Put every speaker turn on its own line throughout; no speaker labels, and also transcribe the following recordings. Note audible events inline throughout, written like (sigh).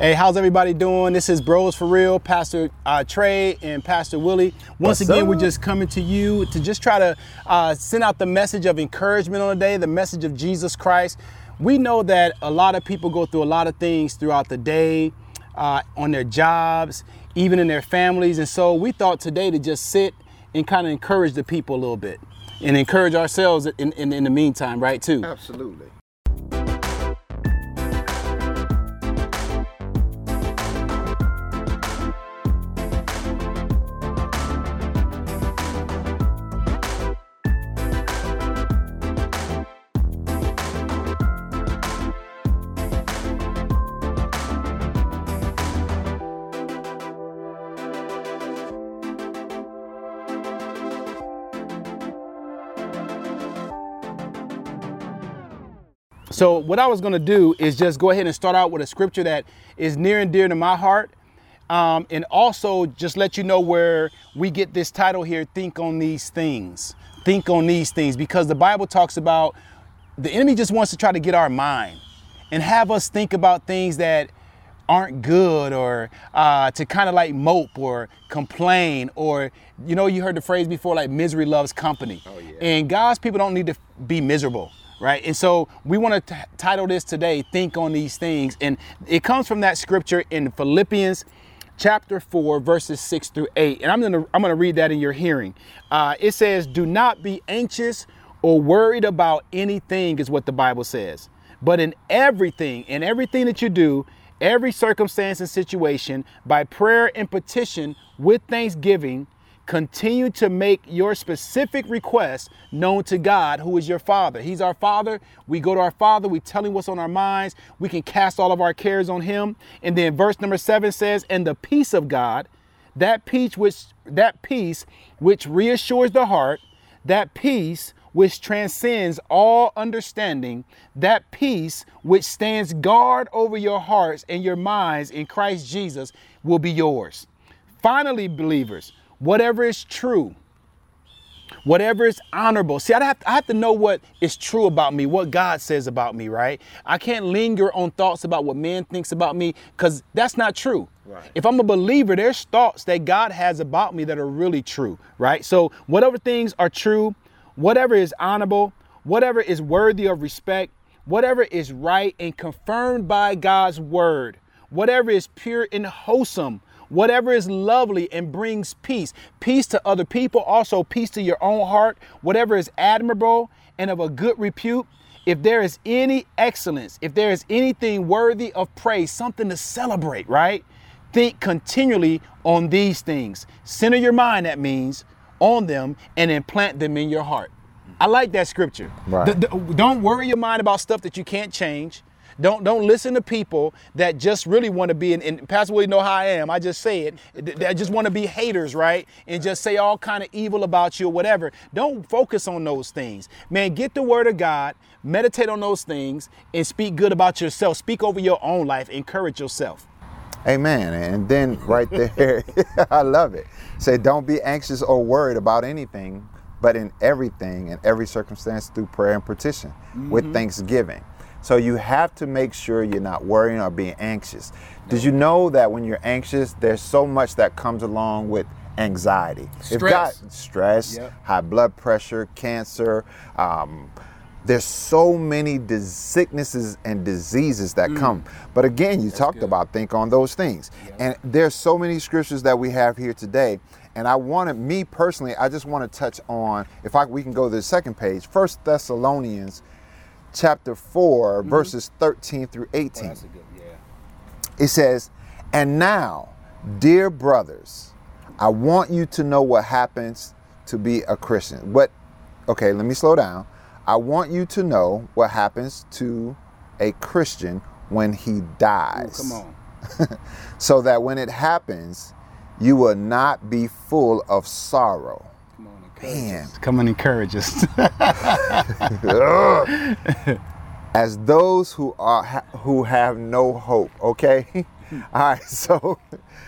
Hey, how's everybody doing? This is Bros for Real, Pastor uh, Trey and Pastor Willie. Once
What's
again,
up?
we're just coming to you to just try to uh, send out the message of encouragement on the day, the message of Jesus Christ. We know that a lot of people go through a lot of things throughout the day, uh, on their jobs, even in their families. And so we thought today to just sit and kind of encourage the people a little bit and encourage ourselves in, in, in the meantime, right, too.
Absolutely.
So what I was going to do is just go ahead and start out with a scripture that is near and dear to my heart, um, and also just let you know where we get this title here. Think on these things. Think on these things, because the Bible talks about the enemy just wants to try to get our mind and have us think about things that aren't good or uh, to kind of like mope or complain or you know you heard the phrase before like misery loves company
Oh, yeah.
and god's people don't need to be miserable right? And so we want to title this today think on these things. And it comes from that scripture in philippians chapter 4 verses 6 through 8 and i'm gonna i'm gonna read that in your hearing. Uh, it says do not be anxious or worried about anything is what the bible says. But in everything in everything that you do every circumstance and situation by prayer and petition with thanksgiving continue to make your specific requests known to God, who is your Father. He's our Father. We go to our Father, we tell Him what's on our minds, we can cast all of our cares on Him. And then verse number seven says, And the peace of God, that peace which that peace which reassures the heart, that peace which transcends all understanding, that peace which stands guard over your hearts and your minds in Christ Jesus will be yours. Finally, believers, whatever is true, whatever is honorable. See, I have, I have to know what is true about me, what God says about me, right? I can't linger on thoughts about what man thinks about me because that's not true.
Right.
If I'm a believer, there's thoughts that God has about me that are really true, right? So, whatever things are true, whatever is honorable, whatever is worthy of respect, whatever is right and confirmed by God's word, whatever is pure and wholesome, whatever is lovely and brings peace, peace to other people, also peace to your own heart, whatever is admirable and of a good repute. If there is any excellence, if there is anything worthy of praise, something to celebrate, right? Think continually on these things. Center your mind, that means, on them and implant them in your heart. I like that scripture.
Right.
D- d- don't worry your mind about stuff that you can't change. Don't don't listen to people that just really want to be and, and Pastor Willie know how I am. I just say it. th- That just want to be haters, right? And just say all kind of evil about you or whatever. Don't focus on those things. Man, get the word of God, meditate on those things, and speak good about yourself. Speak over your own life. Encourage yourself.
Amen. And then right there, (laughs) I love it. Say, don't be anxious or worried about anything, but in everything, in every circumstance, through prayer and petition with mm-hmm. thanksgiving. So you have to make sure you're not worrying or being anxious. Did you know that when you're anxious, there's so much that comes along with anxiety? If God,
Stress.
stress,
Yep.
high blood pressure, cancer, um, there's so many dis- sicknesses and diseases that come. But again, you talked
good.
about think on those things. And there's so many scriptures that we have here today. And I wanted me personally, I just want to touch on, if I we can go to the second page, First Thessalonians chapter 4, mm-hmm. verses 13 through 18
good, yeah.
it says, And now, dear brothers, I want you to know what happens to be a Christian. What, okay, let me slow down. I want you to know what happens to a Christian when he dies.
Come on. (laughs)
So that when it happens, you will not be full of sorrow.
Come
Man.
Come and encourage us. (laughs)
as those who are who have no hope. Okay, (laughs) all right. So,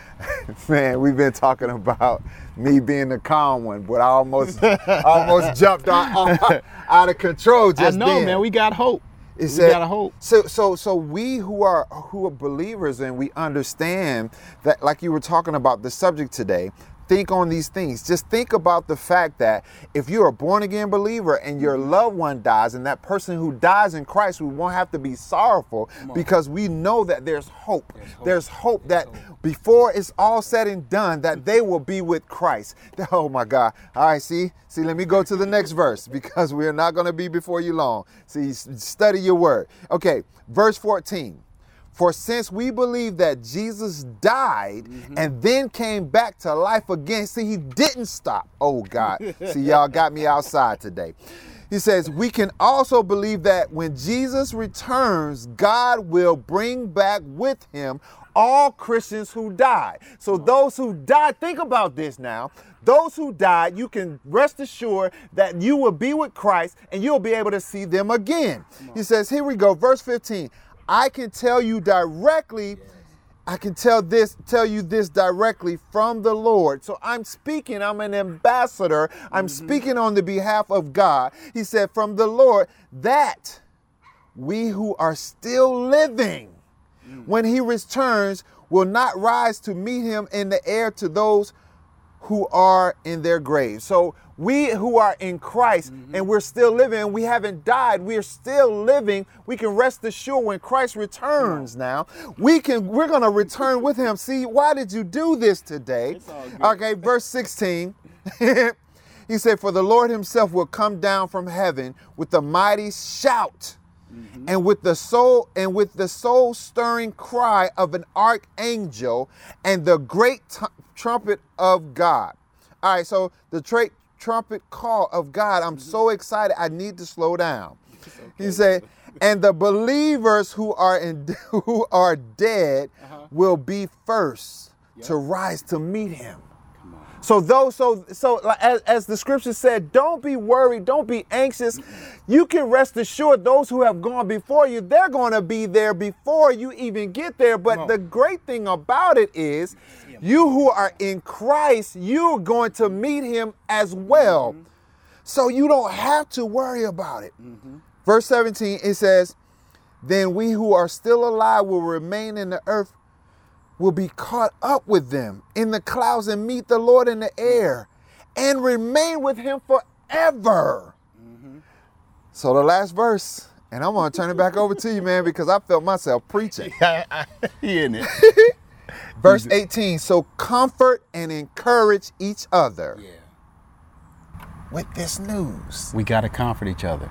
(laughs) man, we've been talking about me being the calm one, but I almost almost jumped out, out, out of control just I
know,
then.
man. We got hope. We gotta hope.
So so so we who are who are believers and we understand that like you were talking about the subject today, think on these things. Just think about the fact that if you're a born again believer and your mm-hmm. loved one dies and that person who dies in Christ, we won't have to be sorrowful because we know that there's hope. There's hope, that before it's all said and done that mm-hmm. they will be with Christ. (laughs) Oh my God. All right, see? See, let me go to the next verse (laughs) because we're not going to be before you long. See, study your word. Okay, verse 14. For since we believe that Jesus died and then came back to life again, see, he didn't stop. Oh, God. see, y'all got me outside today. He says, we can also believe that when Jesus returns, God will bring back with him all Christians who died. So, those who died, think about this now. Those who died, you can rest assured that you will be with Christ and you'll be able to see them again. He says, here we go, verse 15. I can tell you directly, I can tell this, tell you this directly from the Lord. So I'm speaking, I'm an ambassador. I'm mm-hmm. speaking on the behalf of God. He said, from the Lord, that we who are still living, mm. when he returns, will not rise to meet him in the air to those who are in their graves. So we who are in Christ and we're still living, we haven't died, we're still living. We can rest assured when Christ returns now, we can we're going to return with him. See, why did you do this today? Okay, verse 16. (laughs) he said, For the Lord himself will come down from heaven with a mighty shout Mm-hmm. and with the soul and with the soul stirring cry of an archangel and the great t- trumpet of God. All right, so the tra- trumpet call of God. I'm mm-hmm. so excited. I need to slow down. (laughs) He said, and the believers who are in (laughs) who are dead uh-huh. will be first to rise to meet him. So those, so so as, as the scripture said, don't be worried, don't be anxious. You can rest assured those who have gone before you, they're going to be there before you even get there. But the great thing about it is, you who are in Christ, you're going to meet Him as well. Mm-hmm. So you don't have to worry about it. Mm-hmm. Verse 17 it says, "Then we who are still alive will remain in the earth." Will be caught up with them in the clouds and meet the Lord in the air and remain with him forever. So the last verse, and I'm gonna turn it back over to you, man, because I felt myself preaching.
Yeah, (laughs) he in it. (laughs)
Verse 18. So comfort and encourage each other with this news.
We got to comfort each other,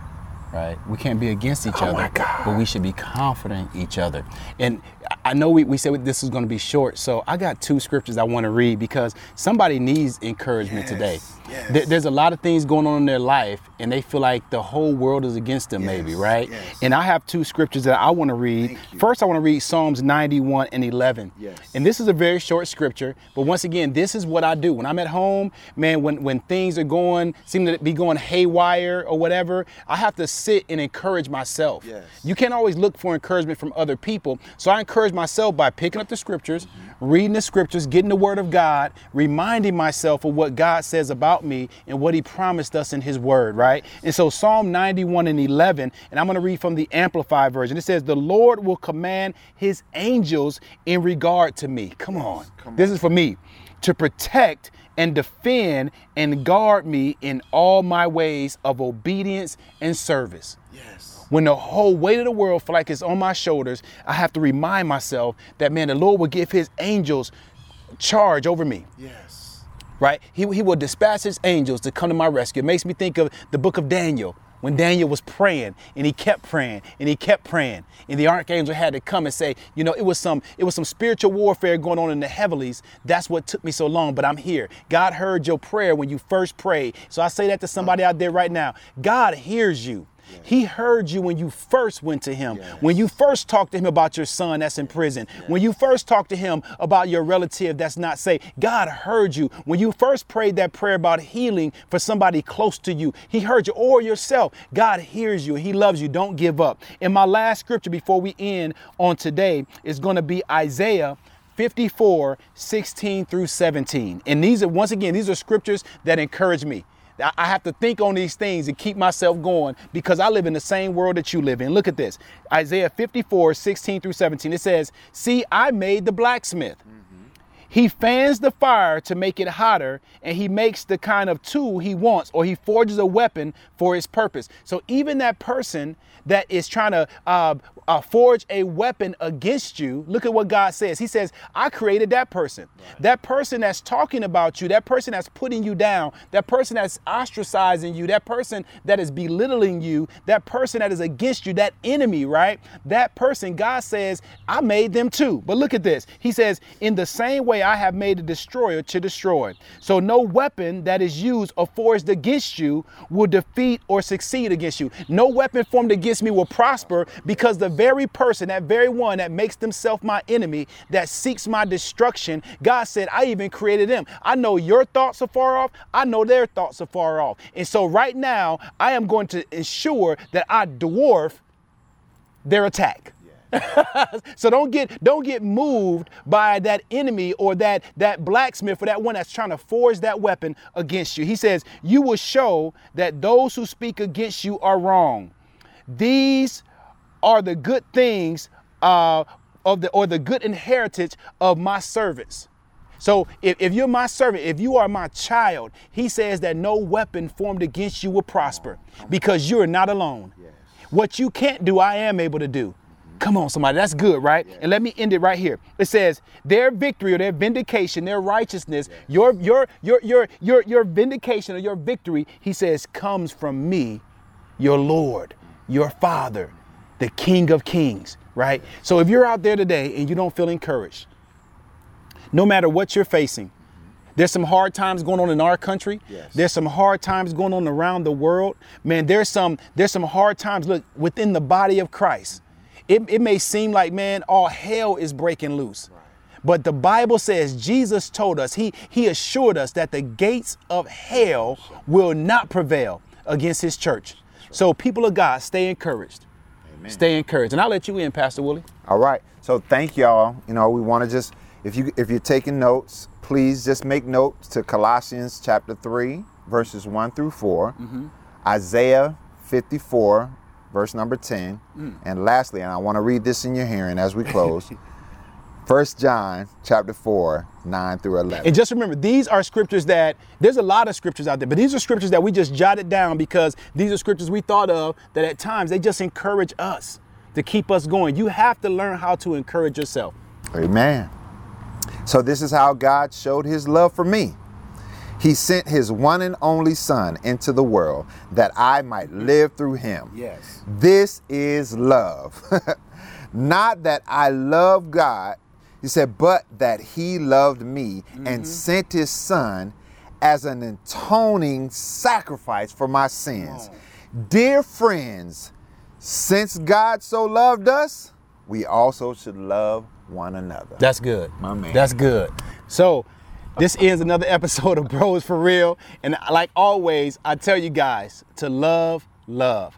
right? We can't be against each
Oh
other, but we should be confident each other. And I know we, we said this is going to be short, so I got two scriptures I want to read because somebody needs encouragement today.
yes.
There- there's a lot of things going on in their life, and they feel like the whole world is against them, maybe, right?
yes.
And I have two scriptures that I want to read. First, I want to read Psalms 91 and 11.
Yes.
And this is a very short scripture, but once again, this is what I do. When I'm at home, man, when, when things are going, seem to be going haywire or whatever, I have to sit and encourage myself.
Yes.
You can't always look for encouragement from other people. So I encourage myself by picking up the scriptures, reading the scriptures, getting the word of God, reminding myself of what God says about me and what he promised us in his word, right? And so Psalm 91 and 11, and I'm going to read from the Amplified version. It says, The Lord will command his angels in regard to me. Come on.
come
This is for me to protect and defend and guard me in all my ways of obedience and service.
Yes.
When the whole weight of the world feel like it's on my shoulders, I have to remind myself that man, the Lord will give his angels charge over me
Yes.
right? He, he will dispatch his angels to come to my rescue. It makes me think of the book of Daniel when Daniel was praying and he kept praying and he kept praying and the archangel had to come and say, you know, it was some it was some spiritual warfare going on in the heavenlies. That's what took me so long, but I'm here. God heard your prayer when you first prayed. So I say that to somebody out there right now. God hears you. He heard you when you first went to him. When you first talked to him about your son that's in prison. When you first talked to him about your relative that's not saved. God heard you. When you first prayed that prayer about healing for somebody close to you, he heard you or yourself. God hears you he loves you. Don't give up. And my last scripture before we end on today is going to be Isaiah 54, 16 through 17. And these are, once again, these are scriptures that encourage me. I have to think on these things and keep myself going because I live in the same world that you live in. Look at this Isaiah 54, 16 through 17. It says, See, I made the blacksmith. He fans the fire to make it hotter, and he makes the kind of tool he wants, or he forges a weapon for his purpose. So even that person that is trying to uh, uh, forge a weapon against you, look at what God says. He says, I created that person. That person that's talking about you, that person that's putting you down, that person that's ostracizing you, that person that is belittling you, that person that is against you, that enemy, right? That person, God says, I made them too. But look at this. He says, In the same way I have made a destroyer to destroy. So no weapon that is used or forged against you will defeat or succeed against you. No weapon formed against me will prosper because the very person, that very one that makes themselves my enemy, that seeks my destruction, God said, I even created them. I know your thoughts are far off. I know their thoughts are far off. And so right now, I am going to ensure that I dwarf their attack. (laughs) so don't get don't get moved by that enemy or that that blacksmith or that one that's trying to forge that weapon against you. He says, "You will show that those who speak against you are wrong. These are the good things uh, of the or the good inheritance of my servants." So if, if you're my servant, if you are my child, he says that no weapon formed against you will prosper because you're not alone. What you can't do, I am able to do. Come on, somebody, that's good, right? And let me end it right here. It says, their victory or their vindication, their righteousness, your your your your your your vindication or your victory, he says, comes from me, your Lord, your Father, the King of Kings, right? So if you're out there today and you don't feel encouraged, no matter what you're facing. There's some hard times going on in our country.
Yes.
There's some hard times going on around the world. Man, there's some there's some hard times look within the body of Christ. It, it may seem like man, all hell is breaking loose. But the Bible says Jesus told us, he, he assured us that the gates of hell will not prevail against his church. So, people of God, stay encouraged.
Amen.
Stay encouraged. And I'll let you in, Pastor Willie.
All right. So thank y'all. You know, we want to just if you if you're taking notes, please just make notes to Colossians chapter 3, verses 1 through 4, mm-hmm. Isaiah 54, verse number 10, mm. and lastly, and I want to read this in your hearing as we close, (laughs) 1 John chapter 4, 9 through 11.
And just remember, these are scriptures that there's a lot of scriptures out there, but these are scriptures that we just jotted down because these are scriptures we thought of that at times they just encourage us to keep us going. You have to learn how to encourage yourself.
Amen. So this is how God showed his love for me. He sent his one and only son into the world that I might live through him.
Yes.
This is love. (laughs) Not that I love God, he said, but that he loved me and mm-hmm. sent his son as an atoning sacrifice for my sins. Dear friends, since God so loved us, we also should love one another.
That's good.
My man.
That's good. So, this ends another (laughs) episode of Bros for Real. And like always, I tell you guys to love, love.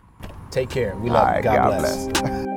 Take care. We love
All
you. God,
God
bless.
bless. (laughs)